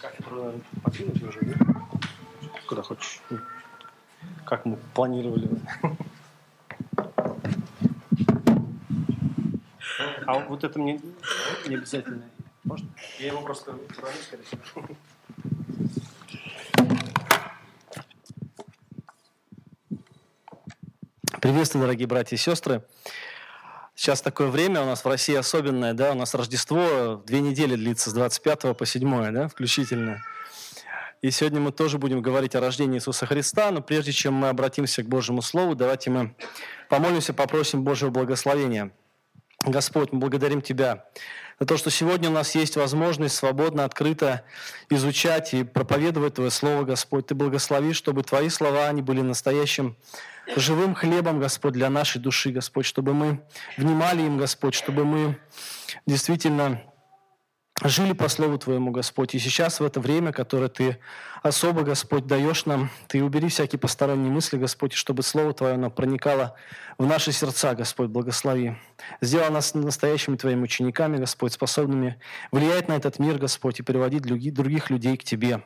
Кафедру, подвинуть уже, да? Куда хочешь. Как мы планировали. А вот это мне не обязательно. Можно? Я его просто уроню, скорее всего. Приветствую, дорогие братья и сестры. Сейчас такое время у нас в России особенное, да, у нас Рождество две недели длится, с 25 по 7, да, включительно. И сегодня мы тоже будем говорить о рождении Иисуса Христа, но прежде чем мы обратимся к Божьему Слову, давайте мы помолимся, попросим Божьего благословения. Господь, мы благодарим Тебя за то, что сегодня у нас есть возможность свободно, открыто изучать и проповедовать Твое Слово, Господь. Ты благослови, чтобы Твои слова, они были настоящим живым хлебом, Господь, для нашей души, Господь, чтобы мы внимали им, Господь, чтобы мы действительно жили по Слову Твоему, Господь. И сейчас, в это время, которое Ты особо, Господь, даешь нам, Ты убери всякие посторонние мысли, Господь, чтобы Слово Твое оно проникало в наши сердца, Господь, благослови. Сделай нас настоящими Твоими учениками, Господь, способными влиять на этот мир, Господь, и приводить других людей к Тебе.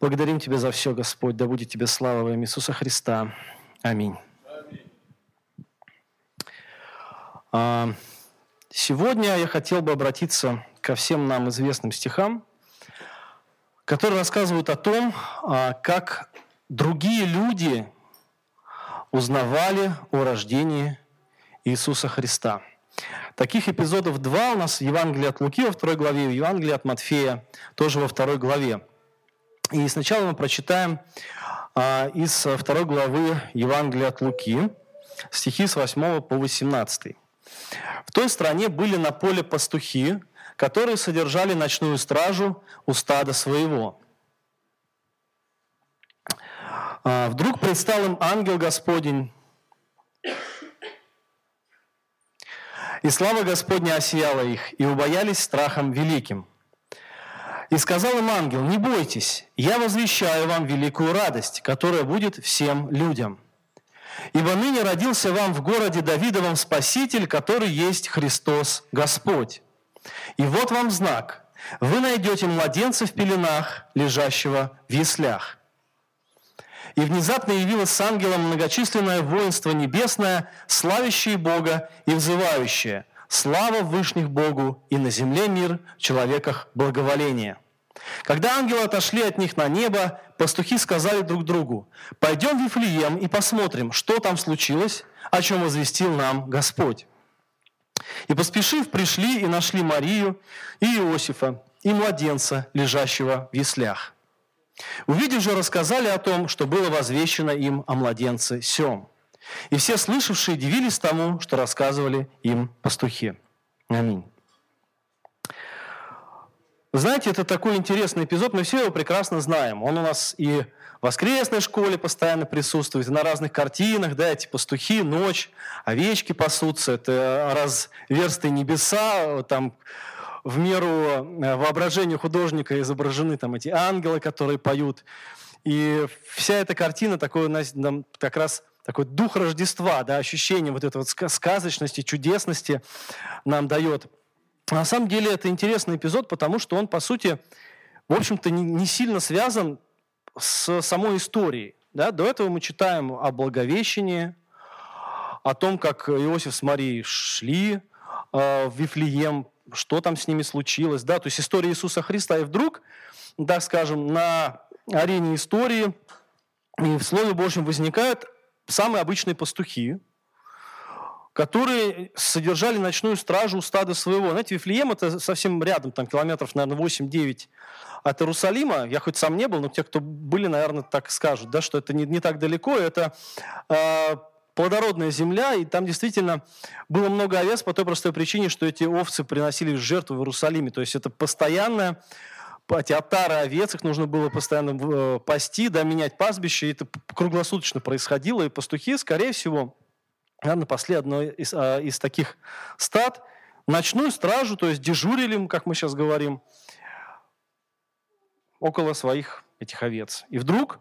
Благодарим Тебя за все, Господь, да будет Тебе слава во имя Иисуса Христа. Аминь. А, сегодня я хотел бы обратиться ко всем нам известным стихам, которые рассказывают о том, а, как другие люди узнавали о рождении Иисуса Христа. Таких эпизодов два у нас в Евангелии от Луки во второй главе, в Евангелии от Матфея тоже во второй главе. И сначала мы прочитаем а, из второй главы Евангелия от Луки, стихи с 8 по 18. В той стране были на поле пастухи, которые содержали ночную стражу у стада своего. А, вдруг предстал им ангел Господень, и слава Господня осияла их, и убоялись страхом великим – и сказал им ангел, не бойтесь, я возвещаю вам великую радость, которая будет всем людям. Ибо ныне родился вам в городе Давидовом Спаситель, который есть Христос Господь. И вот вам знак. Вы найдете младенца в пеленах, лежащего в яслях. И внезапно явилось с ангелом многочисленное воинство небесное, славящее Бога и взывающее – Слава вышних Богу и на земле мир, в человеках благоволение. Когда ангелы отошли от них на небо, пастухи сказали друг другу, «Пойдем в Вифлеем и посмотрим, что там случилось, о чем возвестил нам Господь». И поспешив, пришли и нашли Марию и Иосифа, и младенца, лежащего в яслях. Увидев же, рассказали о том, что было возвещено им о младенце Сем. И все слышавшие дивились тому, что рассказывали им пастухи. Аминь. Знаете, это такой интересный эпизод, мы все его прекрасно знаем. Он у нас и в воскресной школе постоянно присутствует, и на разных картинах, да, эти пастухи, ночь, овечки пасутся, это разверстые небеса, там в меру э, воображения художника изображены там эти ангелы, которые поют. И вся эта картина такой, нам как раз такой дух Рождества, да, ощущение вот этой вот сказочности, чудесности нам дает. На самом деле это интересный эпизод, потому что он, по сути, в общем-то, не, сильно связан с самой историей. Да? До этого мы читаем о Благовещении, о том, как Иосиф с Марией шли э, в Вифлеем, что там с ними случилось. Да? То есть история Иисуса Христа. И вдруг, так скажем, на арене истории и в Слове Божьем возникают самые обычные пастухи, которые содержали ночную стражу у стада своего. Знаете, Вифлеем это совсем рядом, там километров, наверное, 8-9 от Иерусалима. Я хоть сам не был, но те, кто были, наверное, так скажут, да, что это не, не так далеко. Это э, плодородная земля, и там действительно было много овец по той простой причине, что эти овцы приносили жертву в Иерусалиме. То есть это постоянная эти отары овец, их нужно было постоянно э, пасти, да, менять пастбище, и это круглосуточно происходило, и пастухи, скорее всего, наверное, пасли одно из, а, из таких стад, ночную стражу, то есть дежурили, как мы сейчас говорим, около своих этих овец. И вдруг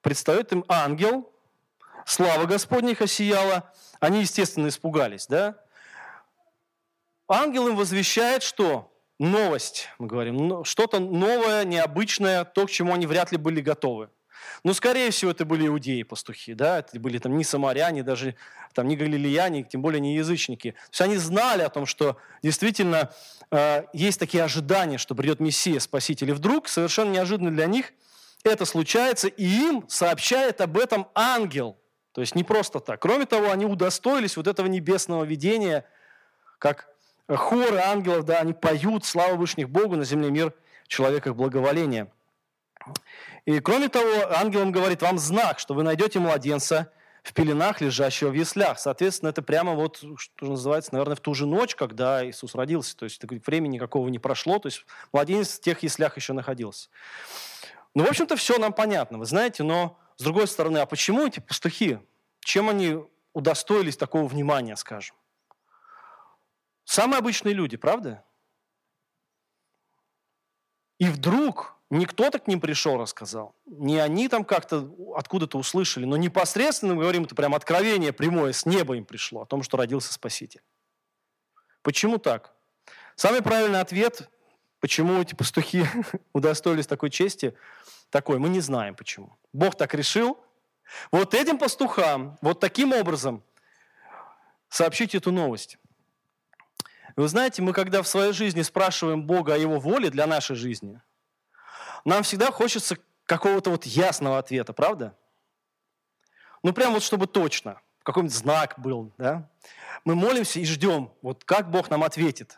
предстает им ангел, слава Господня их осияла. Они, естественно, испугались, да? Ангел им возвещает, что новость, мы говорим, что-то новое, необычное, то, к чему они вряд ли были готовы. Но, скорее всего, это были иудеи, пастухи, да, это были там не самаряне, даже там не галилеяне, тем более не язычники. То есть они знали о том, что действительно э, есть такие ожидания, что придет Мессия, Спаситель. И вдруг, совершенно неожиданно для них, это случается, и им сообщает об этом ангел. То есть не просто так. Кроме того, они удостоились вот этого небесного видения, как хоры ангелов, да, они поют славу Вышних Богу, на земле мир, человеках благоволения. И кроме того, ангел им говорит, вам знак, что вы найдете младенца в пеленах, лежащего в яслях. Соответственно, это прямо вот, что называется, наверное, в ту же ночь, когда Иисус родился. То есть времени никакого не прошло, то есть младенец в тех яслях еще находился. Ну, в общем-то, все нам понятно, вы знаете, но с другой стороны, а почему эти пастухи, чем они удостоились такого внимания, скажем? Самые обычные люди, правда? И вдруг не кто-то к ним пришел, рассказал, не они там как-то откуда-то услышали, но непосредственно, мы говорим, это прям откровение прямое с неба им пришло о том, что родился Спаситель. Почему так? Самый правильный ответ, почему эти пастухи удостоились такой чести, такой, мы не знаем почему. Бог так решил. Вот этим пастухам, вот таким образом сообщить эту новость. Вы знаете, мы когда в своей жизни спрашиваем Бога о Его воле для нашей жизни, нам всегда хочется какого-то вот ясного ответа, правда? Ну, прям вот чтобы точно, какой-нибудь знак был, да? Мы молимся и ждем, вот как Бог нам ответит.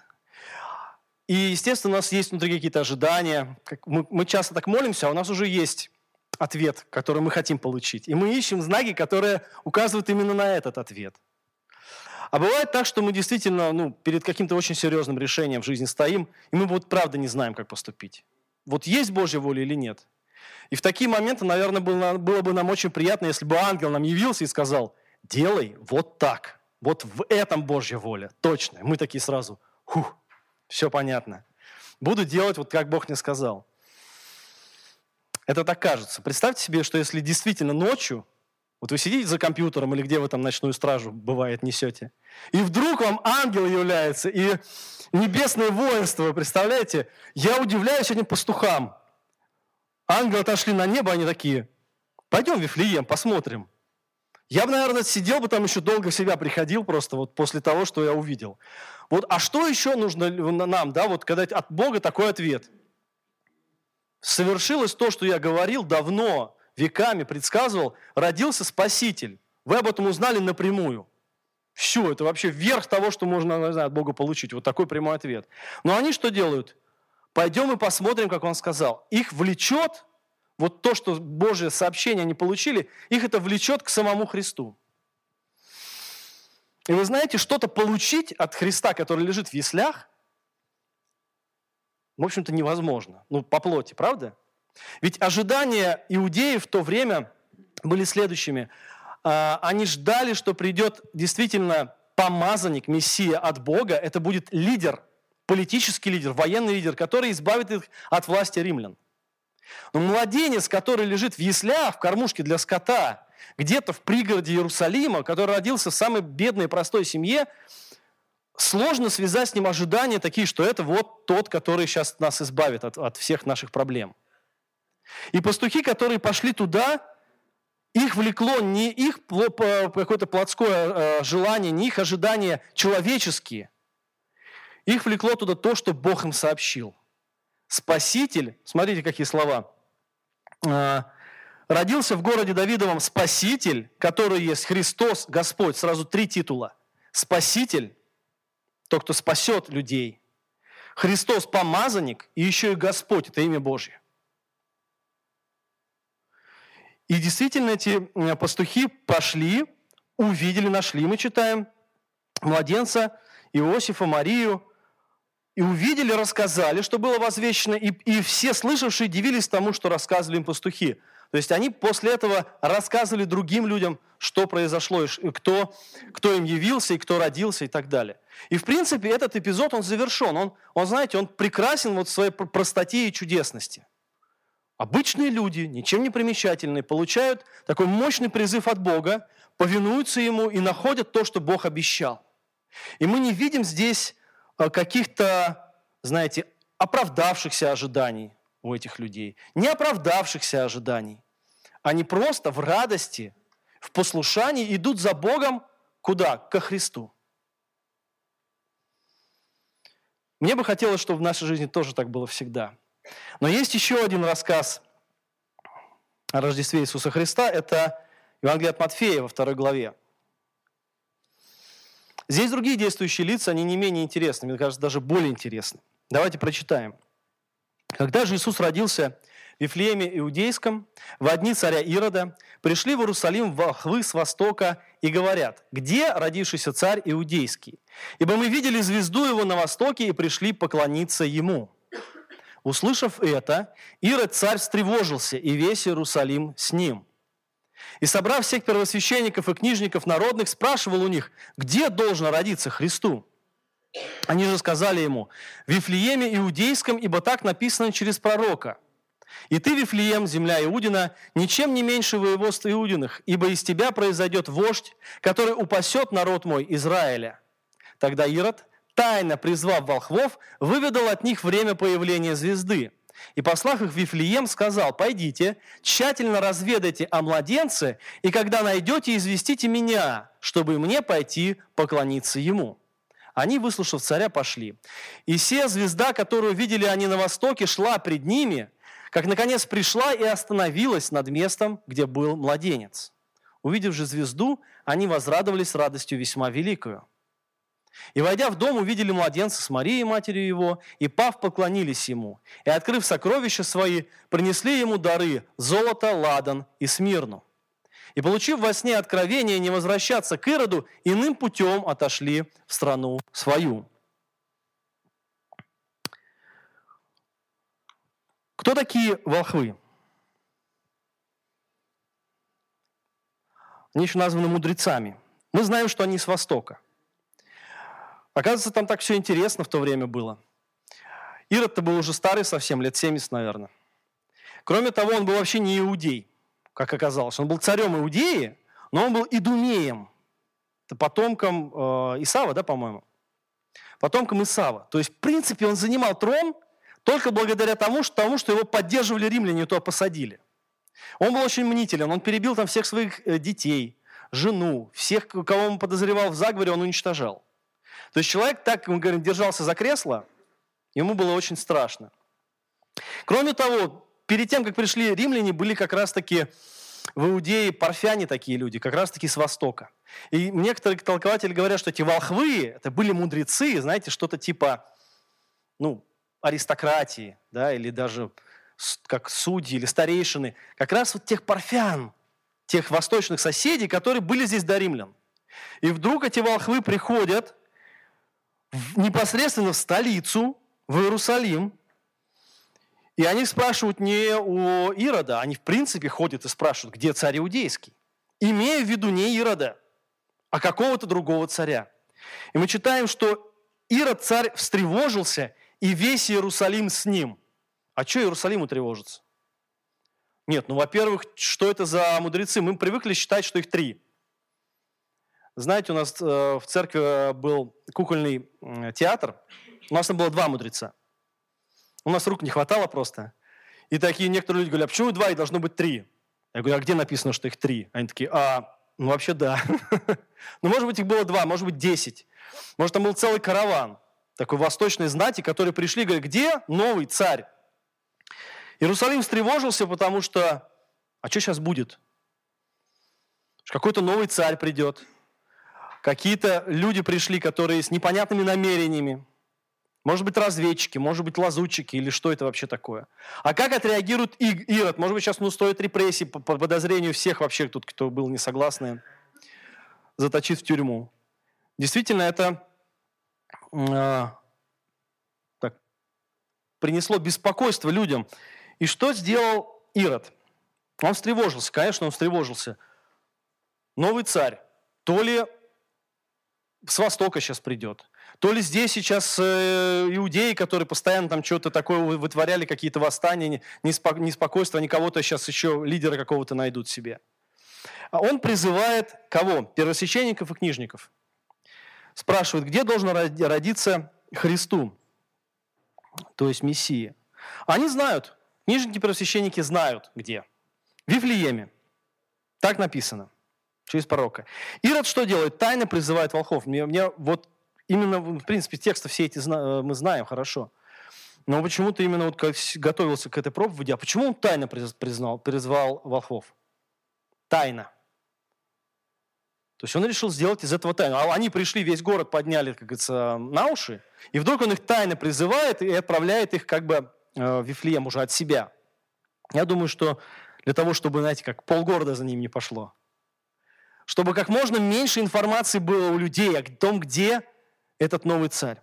И, естественно, у нас есть внутри какие-то ожидания. Мы, мы часто так молимся, а у нас уже есть ответ, который мы хотим получить. И мы ищем знаки, которые указывают именно на этот ответ – а бывает так, что мы действительно ну, перед каким-то очень серьезным решением в жизни стоим, и мы вот правда не знаем, как поступить. Вот есть Божья воля или нет? И в такие моменты, наверное, было, было бы нам очень приятно, если бы ангел нам явился и сказал, делай вот так. Вот в этом Божья воля, точно. Мы такие сразу, хух, все понятно. Буду делать вот как Бог мне сказал. Это так кажется. Представьте себе, что если действительно ночью вот вы сидите за компьютером или где вы там ночную стражу, бывает, несете. И вдруг вам ангел является, и небесное воинство, представляете? Я удивляюсь этим пастухам. Ангелы отошли на небо, они такие, пойдем в Вифлеем, посмотрим. Я бы, наверное, сидел бы там еще долго себя приходил просто вот после того, что я увидел. Вот, а что еще нужно нам, да, вот когда от Бога такой ответ? Совершилось то, что я говорил давно, веками предсказывал, родился Спаситель. Вы об этом узнали напрямую. Все, это вообще верх того, что можно не знаю, от Бога получить. Вот такой прямой ответ. Но они что делают? Пойдем и посмотрим, как он сказал. Их влечет, вот то, что Божье сообщение они получили, их это влечет к самому Христу. И вы знаете, что-то получить от Христа, который лежит в яслях, в общем-то, невозможно. Ну, по плоти, правда? Ведь ожидания иудеев в то время были следующими. А, они ждали, что придет действительно помазанник, мессия от Бога. Это будет лидер, политический лидер, военный лидер, который избавит их от власти римлян. Но младенец, который лежит в яслях, в кормушке для скота, где-то в пригороде Иерусалима, который родился в самой бедной и простой семье, сложно связать с ним ожидания такие, что это вот тот, который сейчас нас избавит от, от всех наших проблем. И пастухи, которые пошли туда, их влекло не их какое-то плотское э, желание, не их ожидания человеческие. Их влекло туда то, что Бог им сообщил. Спаситель, смотрите, какие слова. «Э, родился в городе Давидовом Спаситель, который есть Христос, Господь. Сразу три титула. Спаситель, тот, кто спасет людей. Христос помазанник и еще и Господь, это имя Божье. И действительно эти пастухи пошли, увидели, нашли, мы читаем, младенца Иосифа, Марию, и увидели, рассказали, что было возвещено, и, и все слышавшие дивились тому, что рассказывали им пастухи. То есть они после этого рассказывали другим людям, что произошло, и кто, кто им явился, и кто родился, и так далее. И, в принципе, этот эпизод, он завершен. Он, он знаете, он прекрасен вот в своей простоте и чудесности. Обычные люди, ничем не примечательные, получают такой мощный призыв от Бога, повинуются Ему и находят то, что Бог обещал. И мы не видим здесь э, каких-то, знаете, оправдавшихся ожиданий у этих людей, не оправдавшихся ожиданий. Они просто в радости, в послушании идут за Богом куда? Ко Христу. Мне бы хотелось, чтобы в нашей жизни тоже так было всегда. Но есть еще один рассказ о Рождестве Иисуса Христа. Это Евангелие от Матфея во второй главе. Здесь другие действующие лица, они не менее интересны, мне кажется, даже более интересны. Давайте прочитаем. Когда же Иисус родился в Вифлееме Иудейском, в одни царя Ирода, пришли в Иерусалим волхвы с востока и говорят, где родившийся царь Иудейский? Ибо мы видели звезду его на востоке и пришли поклониться ему. Услышав это, Ирод царь встревожился, и весь Иерусалим с ним. И собрав всех первосвященников и книжников народных, спрашивал у них, где должно родиться Христу? Они же сказали ему, в Вифлееме Иудейском, ибо так написано через пророка. И ты, Вифлеем, земля Иудина, ничем не меньше воеводств Иудиных, ибо из тебя произойдет вождь, который упасет народ мой Израиля. Тогда Ирод, тайно призвав волхвов, выведал от них время появления звезды. И, послав их в Вифлеем, сказал, «Пойдите, тщательно разведайте о младенце, и когда найдете, известите меня, чтобы мне пойти поклониться ему». Они, выслушав царя, пошли. И се звезда, которую видели они на востоке, шла пред ними, как, наконец, пришла и остановилась над местом, где был младенец. Увидев же звезду, они возрадовались радостью весьма великую. И, войдя в дом, увидели младенца с Марией, матерью его, и, пав, поклонились ему. И, открыв сокровища свои, принесли ему дары – золото, ладан и смирну. И, получив во сне откровение не возвращаться к Ироду, иным путем отошли в страну свою. Кто такие волхвы? Они еще названы мудрецами. Мы знаем, что они с Востока. Оказывается, там так все интересно в то время было. Ирод-то был уже старый совсем, лет 70, наверное. Кроме того, он был вообще не иудей как оказалось. Он был царем Иудеи, но он был идумеем, потомком э, Исава, да, по-моему? Потомком Исава. То есть, в принципе, он занимал трон только благодаря тому, что, тому, что его поддерживали римляне, то посадили. Он был очень мнителен, он перебил там всех своих э, детей, жену, всех, кого он подозревал в заговоре, он уничтожал. То есть человек так, мы говорим, держался за кресло, ему было очень страшно. Кроме того, перед тем, как пришли римляне, были как раз-таки в Иудее парфяне такие люди, как раз-таки с Востока. И некоторые толкователи говорят, что эти волхвы, это были мудрецы, знаете, что-то типа, ну, аристократии, да, или даже как судьи или старейшины, как раз вот тех парфян, тех восточных соседей, которые были здесь до римлян. И вдруг эти волхвы приходят непосредственно в столицу, в Иерусалим, и они спрашивают не у Ирода, они в принципе ходят и спрашивают, где царь Иудейский, имея в виду не Ирода, а какого-то другого царя. И мы читаем, что Ирод царь встревожился, и весь Иерусалим с ним. А что Иерусалиму тревожится? Нет, ну, во-первых, что это за мудрецы? Мы привыкли считать, что их три. Знаете, у нас э, в церкви был кукольный театр, у нас там было два мудреца. У нас рук не хватало просто. И такие некоторые люди говорят, а почему два и должно быть три? Я говорю, а где написано, что их три? Они такие, а, ну вообще да. ну, может быть, их было два, может быть, десять. Может, там был целый караван такой восточной знати, которые пришли, говорят, где новый царь? Иерусалим встревожился, потому что, а что сейчас будет? Какой-то новый царь придет. Какие-то люди пришли, которые с непонятными намерениями. Может быть, разведчики, может быть, лазутчики, или что это вообще такое? А как отреагирует Ирод? Может быть, сейчас ну, стоит репрессии по, по подозрению всех вообще, тут, кто был не согласны, заточить в тюрьму. Действительно, это э, так, принесло беспокойство людям. И что сделал Ирод? Он встревожился, конечно, он встревожился. Новый царь, то ли с востока сейчас придет, То ли здесь сейчас э, иудеи, которые постоянно там что-то такое вытворяли, какие-то восстания, неспокойство, они кого-то сейчас еще лидера какого-то найдут себе. А он призывает кого? Первосвященников и книжников. Спрашивает, где должен родиться Христу, то есть Мессия. Они знают, книжники и первосвященники знают, где. В Вифлееме. Так написано через пророка. Ирод что делает? Тайно призывает волхов. Мне, мне вот именно, в принципе, тексты все эти э, мы знаем хорошо. Но почему-то именно вот как готовился к этой проповеди, а почему он тайно признал, призвал волхов? Тайно. То есть он решил сделать из этого тайну. А они пришли, весь город подняли, как говорится, на уши, и вдруг он их тайно призывает и отправляет их как бы э, в Вифлеем уже от себя. Я думаю, что для того, чтобы, знаете, как полгорода за ним не пошло. Чтобы как можно меньше информации было у людей о том, где этот новый царь.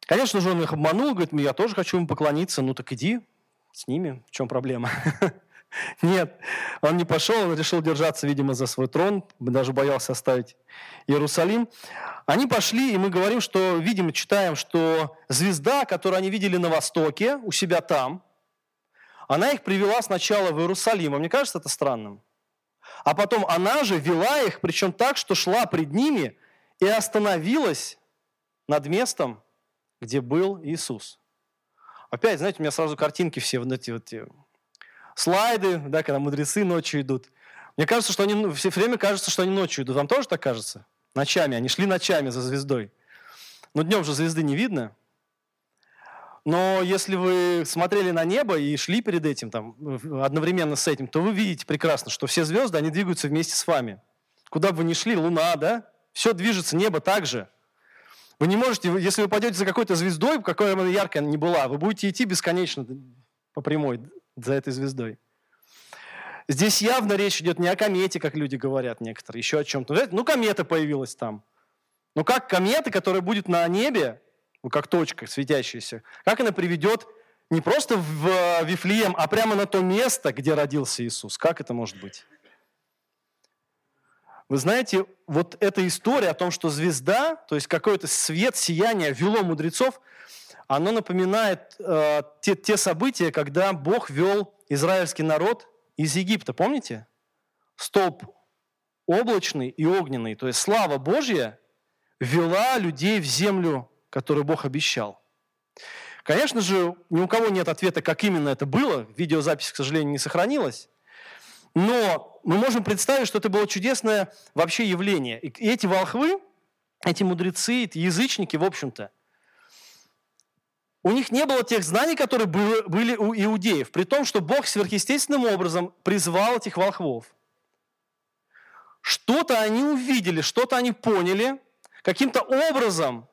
Конечно же, он их обманул, говорит, я тоже хочу ему поклониться. Ну так иди с ними, в чем проблема? Нет, он не пошел, он решил держаться, видимо, за свой трон, даже боялся оставить Иерусалим. Они пошли, и мы говорим, что, видимо, читаем, что звезда, которую они видели на востоке, у себя там, она их привела сначала в Иерусалим. А мне кажется это странным. А потом она же вела их, причем так, что шла пред ними и остановилась над местом, где был Иисус. Опять, знаете, у меня сразу картинки все вот эти вот слайды, да, когда мудрецы ночью идут. Мне кажется, что они все время кажется, что они ночью идут. Вам тоже так кажется? Ночами. Они шли ночами за звездой. Но днем же звезды не видно. Но если вы смотрели на небо и шли перед этим, там, одновременно с этим, то вы видите прекрасно, что все звезды, они двигаются вместе с вами. Куда бы вы ни шли, Луна, да? Все движется, небо также. Вы не можете, если вы пойдете за какой-то звездой, какой она яркая ни была, вы будете идти бесконечно по прямой за этой звездой. Здесь явно речь идет не о комете, как люди говорят некоторые, еще о чем-то. Ну, комета появилась там. Но как комета, которая будет на небе, ну, как точка светящаяся, как она приведет не просто в э, Вифлеем, а прямо на то место, где родился Иисус? Как это может быть? Вы знаете, вот эта история о том, что звезда, то есть какой-то свет, сияние вело мудрецов, оно напоминает э, те, те события, когда Бог вел израильский народ из Египта. Помните? Столб облачный и огненный, то есть слава Божья вела людей в землю, которую Бог обещал. Конечно же, ни у кого нет ответа, как именно это было. Видеозапись, к сожалению, не сохранилась. Но мы можем представить, что это было чудесное вообще явление. И эти волхвы, эти мудрецы, эти язычники, в общем-то, у них не было тех знаний, которые были у иудеев, при том, что Бог сверхъестественным образом призвал этих волхвов. Что-то они увидели, что-то они поняли, каким-то образом,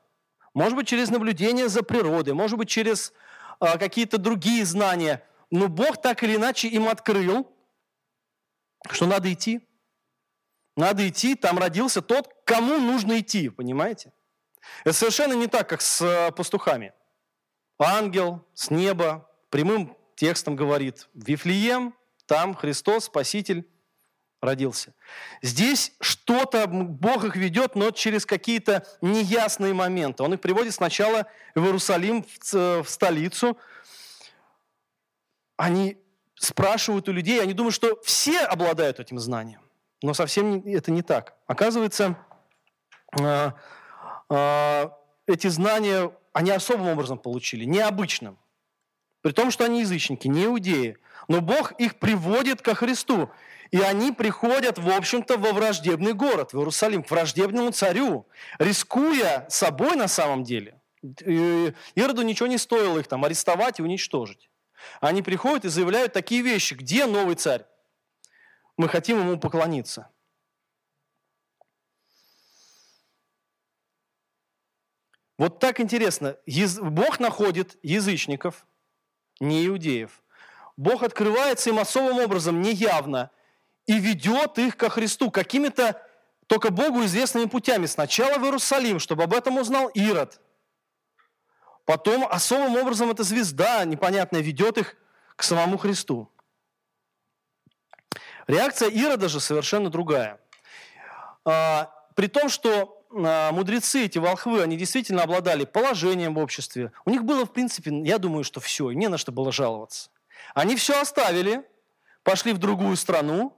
может быть, через наблюдение за природой, может быть, через э, какие-то другие знания, но Бог так или иначе им открыл, что надо идти. Надо идти, там родился тот, кому нужно идти, понимаете? Это совершенно не так, как с э, пастухами – ангел с неба прямым текстом говорит, Вифлеем, там Христос, Спаситель, родился. Здесь что-то Бог их ведет, но через какие-то неясные моменты. Он их приводит сначала в Иерусалим, в столицу. Они спрашивают у людей, они думают, что все обладают этим знанием. Но совсем это не так. Оказывается, а, а, эти знания они особым образом получили, необычным. При том, что они язычники, не иудеи. Но Бог их приводит ко Христу. И они приходят, в общем-то, во враждебный город, в Иерусалим, к враждебному царю, рискуя собой на самом деле. Ироду ничего не стоило их там арестовать и уничтожить. Они приходят и заявляют такие вещи. Где новый царь? Мы хотим ему поклониться. Вот так интересно. Бог находит язычников, не иудеев. Бог открывается им особым образом, неявно, и ведет их ко Христу какими-то только Богу известными путями. Сначала в Иерусалим, чтобы об этом узнал Ирод. Потом особым образом эта звезда непонятная ведет их к самому Христу. Реакция Ирода же совершенно другая. А, при том, что мудрецы, эти волхвы, они действительно обладали положением в обществе. У них было, в принципе, я думаю, что все, не на что было жаловаться. Они все оставили, пошли в другую страну,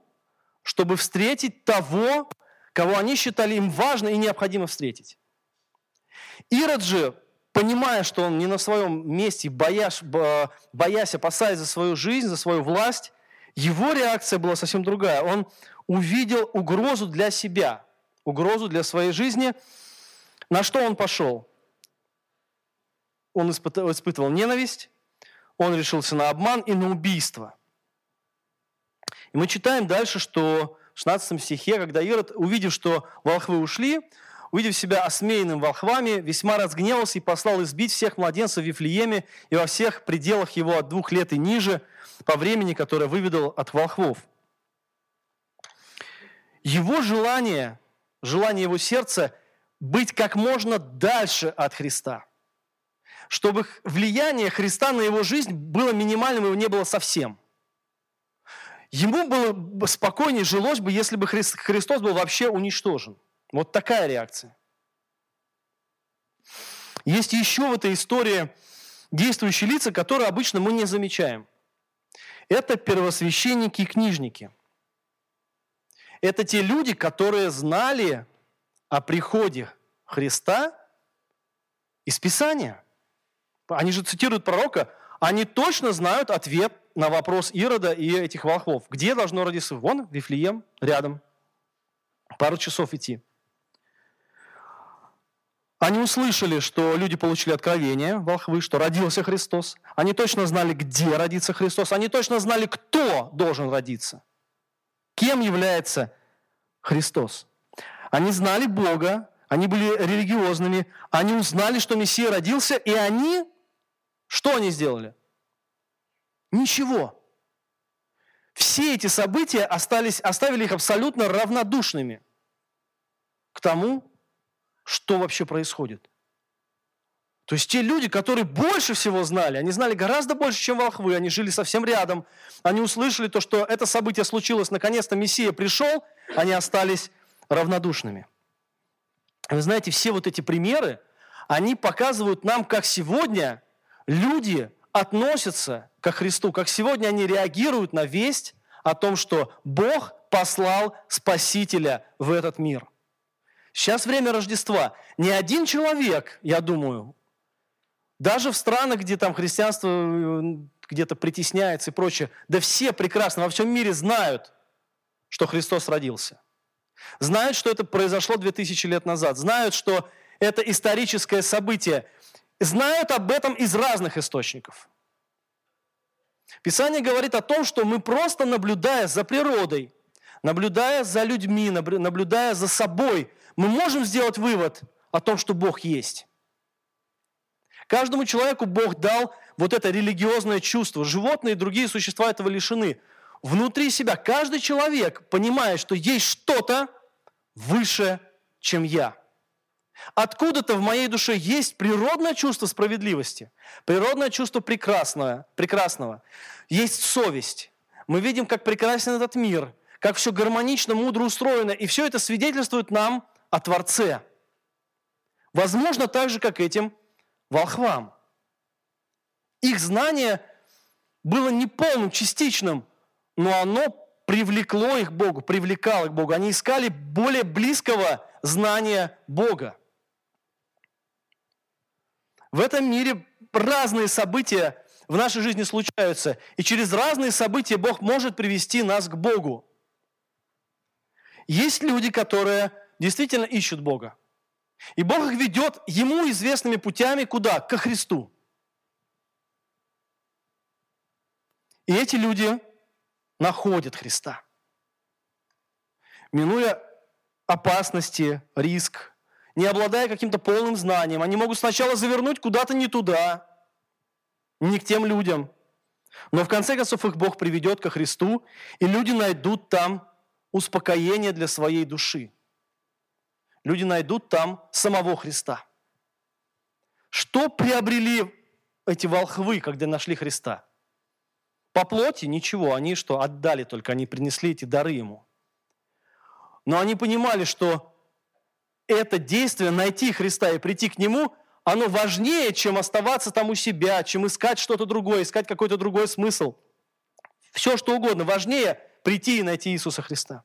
чтобы встретить того, кого они считали им важно и необходимо встретить. Ирод же, понимая, что он не на своем месте, боясь, боясь опасаясь за свою жизнь, за свою власть, его реакция была совсем другая. Он увидел угрозу для себя, угрозу для своей жизни. На что он пошел? Он испытывал ненависть, он решился на обман и на убийство. И мы читаем дальше, что в 16 стихе, когда Ирод, увидев, что волхвы ушли, увидев себя осмеянным волхвами, весьма разгневался и послал избить всех младенцев в Вифлееме и во всех пределах его от двух лет и ниже, по времени, которое выведал от волхвов. Его желание, желание его сердца быть как можно дальше от Христа. Чтобы влияние Христа на его жизнь было минимальным, его не было совсем. Ему было спокойнее жилось бы, если бы Христос был вообще уничтожен. Вот такая реакция. Есть еще в этой истории действующие лица, которые обычно мы не замечаем. Это первосвященники и книжники. Это те люди, которые знали о приходе Христа из Писания. Они же цитируют пророка, они точно знают ответ на вопрос Ирода и этих волхвов. Где должно родиться? Вон, Вифлеем, рядом. Пару часов идти. Они услышали, что люди получили откровение, волхвы, что родился Христос. Они точно знали, где родится Христос. Они точно знали, кто должен родиться. Кем является Христос. Они знали Бога, они были религиозными, они узнали, что Мессия родился, и они, что они сделали? Ничего. Все эти события остались, оставили их абсолютно равнодушными к тому, что вообще происходит. То есть те люди, которые больше всего знали, они знали гораздо больше, чем волхвы, они жили совсем рядом, они услышали то, что это событие случилось, наконец-то Мессия пришел, они остались равнодушными. Вы знаете, все вот эти примеры, они показывают нам, как сегодня люди относятся ко Христу, как сегодня они реагируют на весть о том, что Бог послал Спасителя в этот мир. Сейчас время Рождества. Ни один человек, я думаю, даже в странах, где там христианство э, где-то притесняется и прочее, да все прекрасно во всем мире знают, что Христос родился. Знают, что это произошло 2000 лет назад. Знают, что это историческое событие – знают об этом из разных источников. Писание говорит о том, что мы просто наблюдая за природой, наблюдая за людьми, наблюдая за собой, мы можем сделать вывод о том, что Бог есть. Каждому человеку Бог дал вот это религиозное чувство. Животные и другие существа этого лишены. Внутри себя каждый человек понимает, что есть что-то выше, чем я – Откуда-то в моей душе есть природное чувство справедливости, природное чувство прекрасного, прекрасного. Есть совесть. Мы видим, как прекрасен этот мир, как все гармонично, мудро устроено, и все это свидетельствует нам о Творце. Возможно, так же, как этим волхвам. Их знание было неполным, частичным, но оно привлекло их к Богу, привлекало к Богу. Они искали более близкого знания Бога. В этом мире разные события в нашей жизни случаются, и через разные события Бог может привести нас к Богу. Есть люди, которые действительно ищут Бога. И Бог их ведет Ему известными путями куда? Ко Христу. И эти люди находят Христа. Минуя опасности, риск, не обладая каким-то полным знанием. Они могут сначала завернуть куда-то не туда, не к тем людям. Но в конце концов их Бог приведет ко Христу, и люди найдут там успокоение для своей души. Люди найдут там самого Христа. Что приобрели эти волхвы, когда нашли Христа? По плоти ничего, они что, отдали только, они принесли эти дары ему. Но они понимали, что это действие найти Христа и прийти к Нему, оно важнее, чем оставаться там у себя, чем искать что-то другое, искать какой-то другой смысл. Все, что угодно. Важнее прийти и найти Иисуса Христа.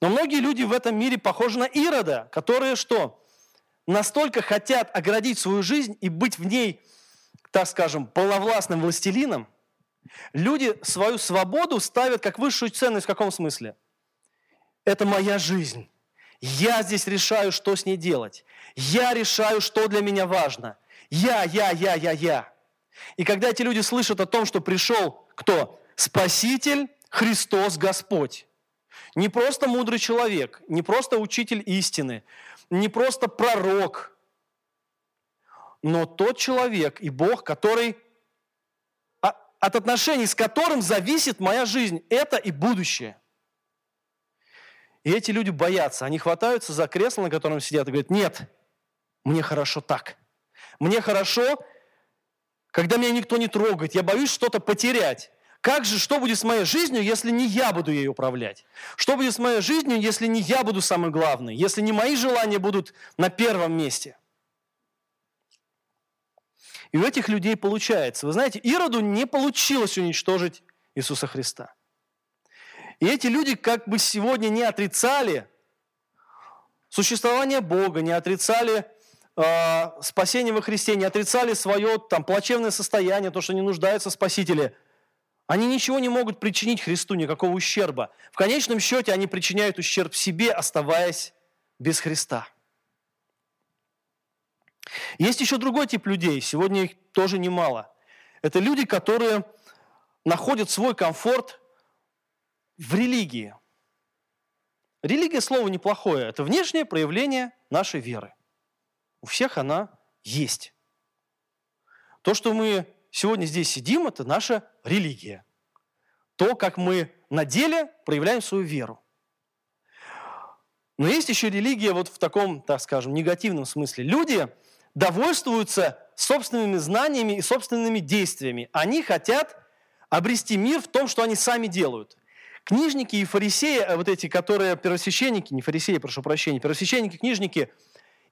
Но многие люди в этом мире похожи на Ирода, которые что? Настолько хотят оградить свою жизнь и быть в ней, так скажем, полновластным властелином. Люди свою свободу ставят как высшую ценность в каком смысле? Это моя жизнь. Я здесь решаю, что с ней делать. Я решаю, что для меня важно. Я, я, я, я, я. И когда эти люди слышат о том, что пришел кто? Спаситель, Христос, Господь. Не просто мудрый человек, не просто учитель истины, не просто пророк, но тот человек и Бог, который а, от отношений с которым зависит моя жизнь, это и будущее. И эти люди боятся, они хватаются за кресло, на котором сидят, и говорят, нет, мне хорошо так. Мне хорошо, когда меня никто не трогает, я боюсь что-то потерять. Как же, что будет с моей жизнью, если не я буду ей управлять? Что будет с моей жизнью, если не я буду самый главный? Если не мои желания будут на первом месте? И у этих людей получается. Вы знаете, Ироду не получилось уничтожить Иисуса Христа. И эти люди как бы сегодня не отрицали существование Бога, не отрицали э, спасение во Христе, не отрицали свое там, плачевное состояние, то, что не нуждаются в Спасителе – они ничего не могут причинить Христу, никакого ущерба. В конечном счете они причиняют ущерб себе, оставаясь без Христа. Есть еще другой тип людей, сегодня их тоже немало. Это люди, которые находят свой комфорт в религии. Религия слово неплохое, это внешнее проявление нашей веры. У всех она есть. То, что мы сегодня здесь сидим, это наша религия. То, как мы на деле проявляем свою веру. Но есть еще религия вот в таком, так скажем, негативном смысле. Люди довольствуются собственными знаниями и собственными действиями. Они хотят обрести мир в том, что они сами делают. Книжники и фарисеи, э, вот эти, которые первосвященники, не фарисеи, прошу прощения, первосвященники, книжники,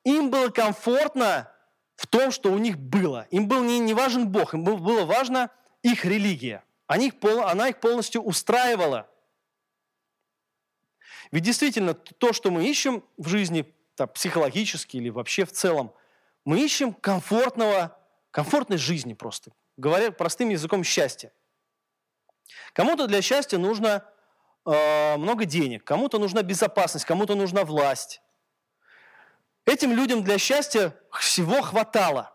им было комфортно в том, что у них было. Им был не, не важен Бог, им было важно их религия. Они их, она их полностью устраивала. Ведь действительно, то, что мы ищем в жизни, там, психологически или вообще в целом, мы ищем комфортного, комфортной жизни просто. Говоря простым языком, счастья. Кому-то для счастья нужно э, много денег, кому-то нужна безопасность, кому-то нужна власть, Этим людям для счастья всего хватало.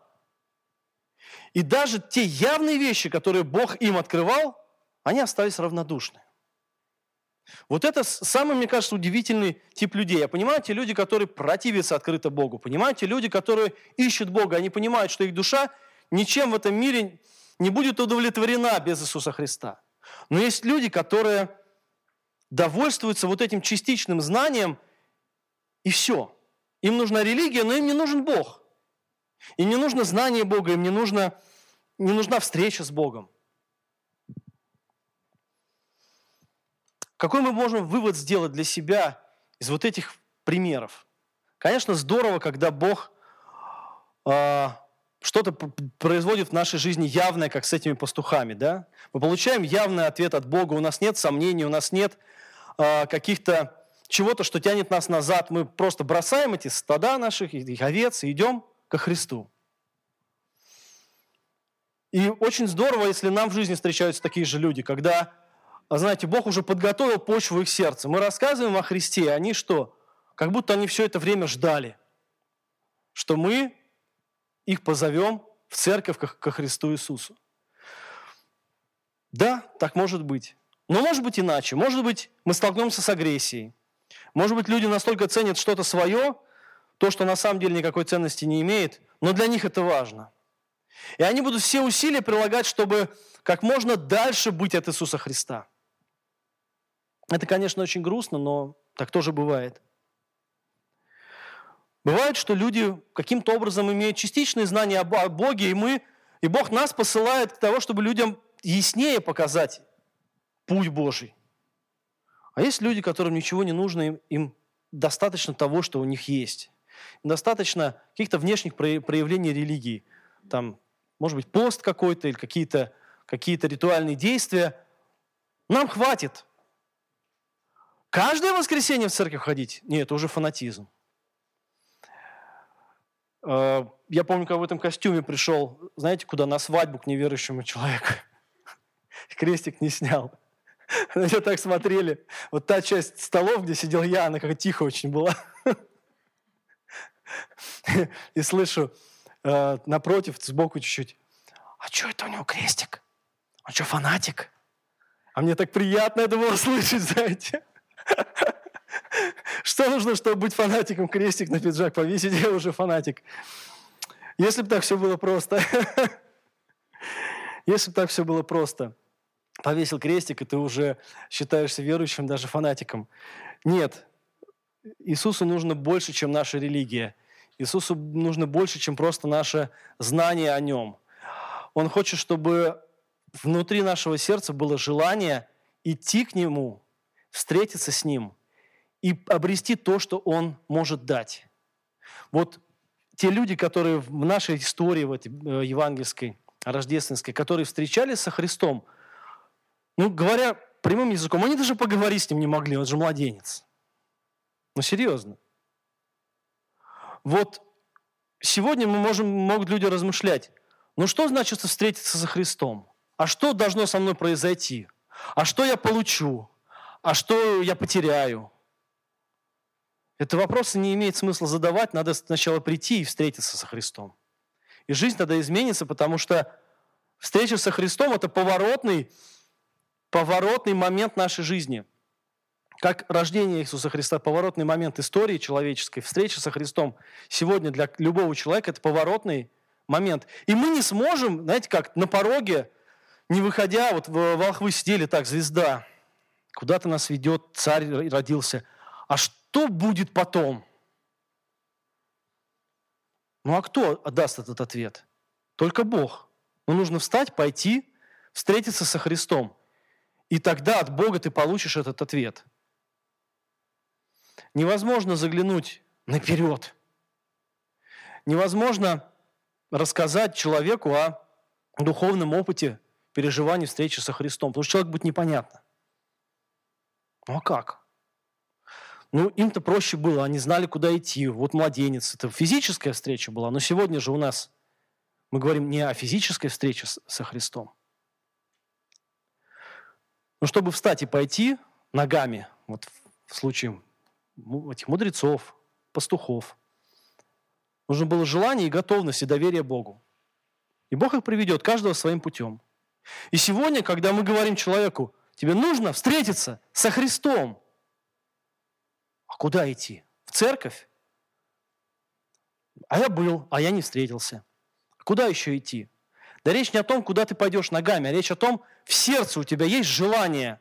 И даже те явные вещи, которые Бог им открывал, они остались равнодушны. Вот это самый, мне кажется, удивительный тип людей. Я понимаю, те люди, которые противятся открыто Богу. Понимаете, люди, которые ищут Бога, они понимают, что их душа ничем в этом мире не будет удовлетворена без Иисуса Христа. Но есть люди, которые довольствуются вот этим частичным знанием, и все – им нужна религия, но им не нужен Бог. Им не нужно знание Бога, им не, нужно, не нужна встреча с Богом. Какой мы можем вывод сделать для себя из вот этих примеров? Конечно, здорово, когда Бог э, что-то производит в нашей жизни явное, как с этими пастухами. Да? Мы получаем явный ответ от Бога, у нас нет сомнений, у нас нет э, каких-то чего-то, что тянет нас назад. Мы просто бросаем эти стада наших, их овец и идем ко Христу. И очень здорово, если нам в жизни встречаются такие же люди, когда, знаете, Бог уже подготовил почву их сердца. Мы рассказываем о Христе, а они что? Как будто они все это время ждали, что мы их позовем в церковь ко Христу Иисусу. Да, так может быть. Но может быть иначе. Может быть, мы столкнемся с агрессией. Может быть, люди настолько ценят что-то свое, то, что на самом деле никакой ценности не имеет, но для них это важно. И они будут все усилия прилагать, чтобы как можно дальше быть от Иисуса Христа. Это, конечно, очень грустно, но так тоже бывает. Бывает, что люди каким-то образом имеют частичные знания о Боге, и мы, и Бог нас посылает к тому, чтобы людям яснее показать путь Божий. А есть люди, которым ничего не нужно, им, им достаточно того, что у них есть. Достаточно каких-то внешних проявлений религии. Там, может быть, пост какой-то или какие-то какие ритуальные действия. Нам хватит. Каждое воскресенье в церковь ходить? Нет, это уже фанатизм. Э, я помню, когда в этом костюме пришел, знаете, куда? На свадьбу к неверующему человеку. Крестик не снял. На меня так смотрели. Вот та часть столов, где сидел я, она как тихо очень была. И слышу э, напротив, сбоку чуть-чуть, а что это у него крестик? Он что, фанатик? А мне так приятно это было слышать, знаете. Что нужно, чтобы быть фанатиком? Крестик на пиджак повесить, я уже фанатик. Если бы так все было просто. Если бы так все было просто. Повесил крестик, и ты уже считаешься верующим, даже фанатиком. Нет. Иисусу нужно больше, чем наша религия. Иисусу нужно больше, чем просто наше знание о Нем. Он хочет, чтобы внутри нашего сердца было желание идти к Нему, встретиться с Ним и обрести то, что Он может дать. Вот те люди, которые в нашей истории, в этой э, евангельской, рождественской, которые встречались со Христом, ну, говоря прямым языком, они даже поговорить с ним не могли, он же младенец. Ну, серьезно. Вот сегодня мы можем, могут люди размышлять, ну что значит встретиться со Христом? А что должно со мной произойти? А что я получу? А что я потеряю? Это вопросы не имеет смысла задавать, надо сначала прийти и встретиться со Христом. И жизнь тогда изменится, потому что встреча со Христом – это поворотный, поворотный момент нашей жизни. Как рождение Иисуса Христа – поворотный момент истории человеческой, встреча со Христом сегодня для любого человека – это поворотный момент. И мы не сможем, знаете как, на пороге, не выходя, вот Волхвы сидели так, звезда, куда-то нас ведет, царь родился. А что будет потом? Ну а кто даст этот ответ? Только Бог. Но нужно встать, пойти, встретиться со Христом. И тогда от Бога ты получишь этот ответ. Невозможно заглянуть наперед. Невозможно рассказать человеку о духовном опыте переживания встречи со Христом, потому что человек будет непонятно. Ну а как? Ну, им-то проще было, они знали, куда идти. Вот младенец, это физическая встреча была, но сегодня же у нас мы говорим не о физической встрече со Христом. Но чтобы встать и пойти ногами, вот в случае этих мудрецов, пастухов, нужно было желание и готовность и доверие Богу. И Бог их приведет, каждого своим путем. И сегодня, когда мы говорим человеку, тебе нужно встретиться со Христом – а куда идти? В церковь? А я был, а я не встретился. А куда еще идти? Да речь не о том, куда ты пойдешь ногами, а речь о том, в сердце у тебя есть желание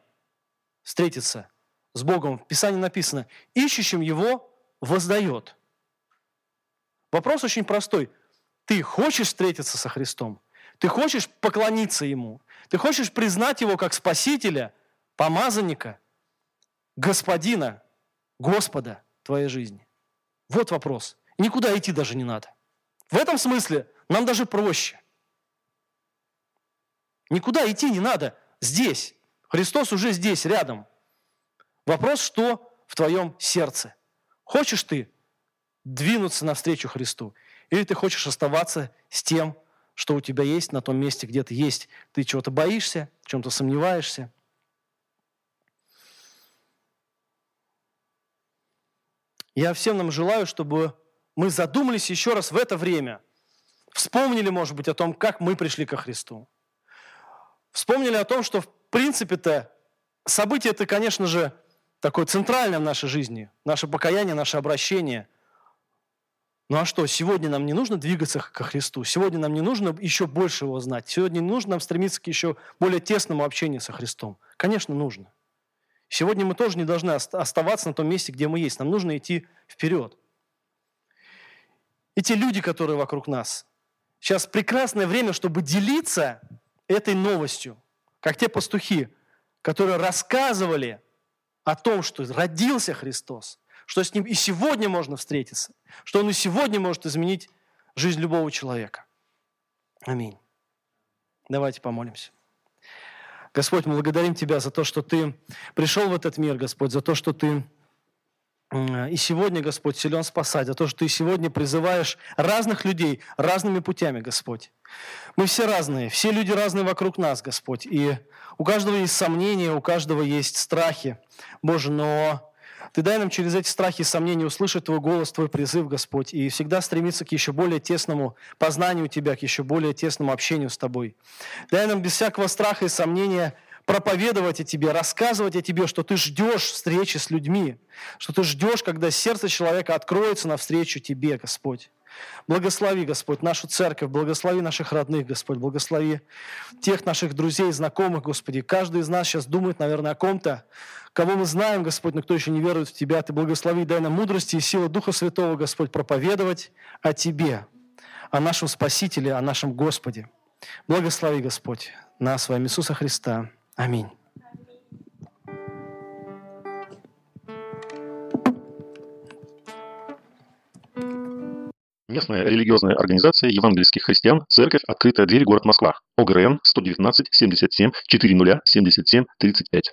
встретиться с Богом. В Писании написано, ищущим Его воздает. Вопрос очень простой. Ты хочешь встретиться со Христом? Ты хочешь поклониться Ему? Ты хочешь признать Его как Спасителя, помазанника, Господина, Господа твоей жизни? Вот вопрос. Никуда идти даже не надо. В этом смысле нам даже проще. Никуда идти не надо. Здесь. Христос уже здесь, рядом. Вопрос, что в твоем сердце? Хочешь ты двинуться навстречу Христу? Или ты хочешь оставаться с тем, что у тебя есть на том месте, где ты есть? Ты чего-то боишься, в чем-то сомневаешься? Я всем нам желаю, чтобы мы задумались еще раз в это время. Вспомнили, может быть, о том, как мы пришли ко Христу. Вспомнили о том, что в принципе-то событие это, конечно же, такое центральное в нашей жизни. Наше покаяние, наше обращение. Ну а что, сегодня нам не нужно двигаться ко Христу? Сегодня нам не нужно еще больше Его знать? Сегодня не нужно нам стремиться к еще более тесному общению со Христом? Конечно, нужно. Сегодня мы тоже не должны оставаться на том месте, где мы есть. Нам нужно идти вперед. И те люди, которые вокруг нас. Сейчас прекрасное время, чтобы делиться этой новостью. Как те пастухи, которые рассказывали о том, что родился Христос, что с ним и сегодня можно встретиться, что он и сегодня может изменить жизнь любого человека. Аминь. Давайте помолимся. Господь, мы благодарим Тебя за то, что Ты пришел в этот мир, Господь, за то, что Ты и сегодня, Господь, силен спасать, за то, что Ты сегодня призываешь разных людей разными путями, Господь. Мы все разные, все люди разные вокруг нас, Господь. И у каждого есть сомнения, у каждого есть страхи, Боже, но ты дай нам через эти страхи и сомнения услышать Твой голос, Твой призыв, Господь, и всегда стремиться к еще более тесному познанию Тебя, к еще более тесному общению с Тобой. Дай нам без всякого страха и сомнения – проповедовать о тебе, рассказывать о тебе, что ты ждешь встречи с людьми, что ты ждешь, когда сердце человека откроется навстречу тебе, Господь. Благослови, Господь, нашу церковь, благослови наших родных, Господь, благослови тех наших друзей, знакомых, Господи. Каждый из нас сейчас думает, наверное, о ком-то, кого мы знаем, Господь, но кто еще не верует в Тебя. Ты благослови, дай нам мудрости и силы Духа Святого, Господь, проповедовать о Тебе, о нашем Спасителе, о нашем Господе. Благослови, Господь, нас, во имя Иисуса Христа. Аминь. Местная религиозная организация евангельских христиан «Церковь. Открытая дверь. Город Москва». ОГРН 119 77 40 77 35.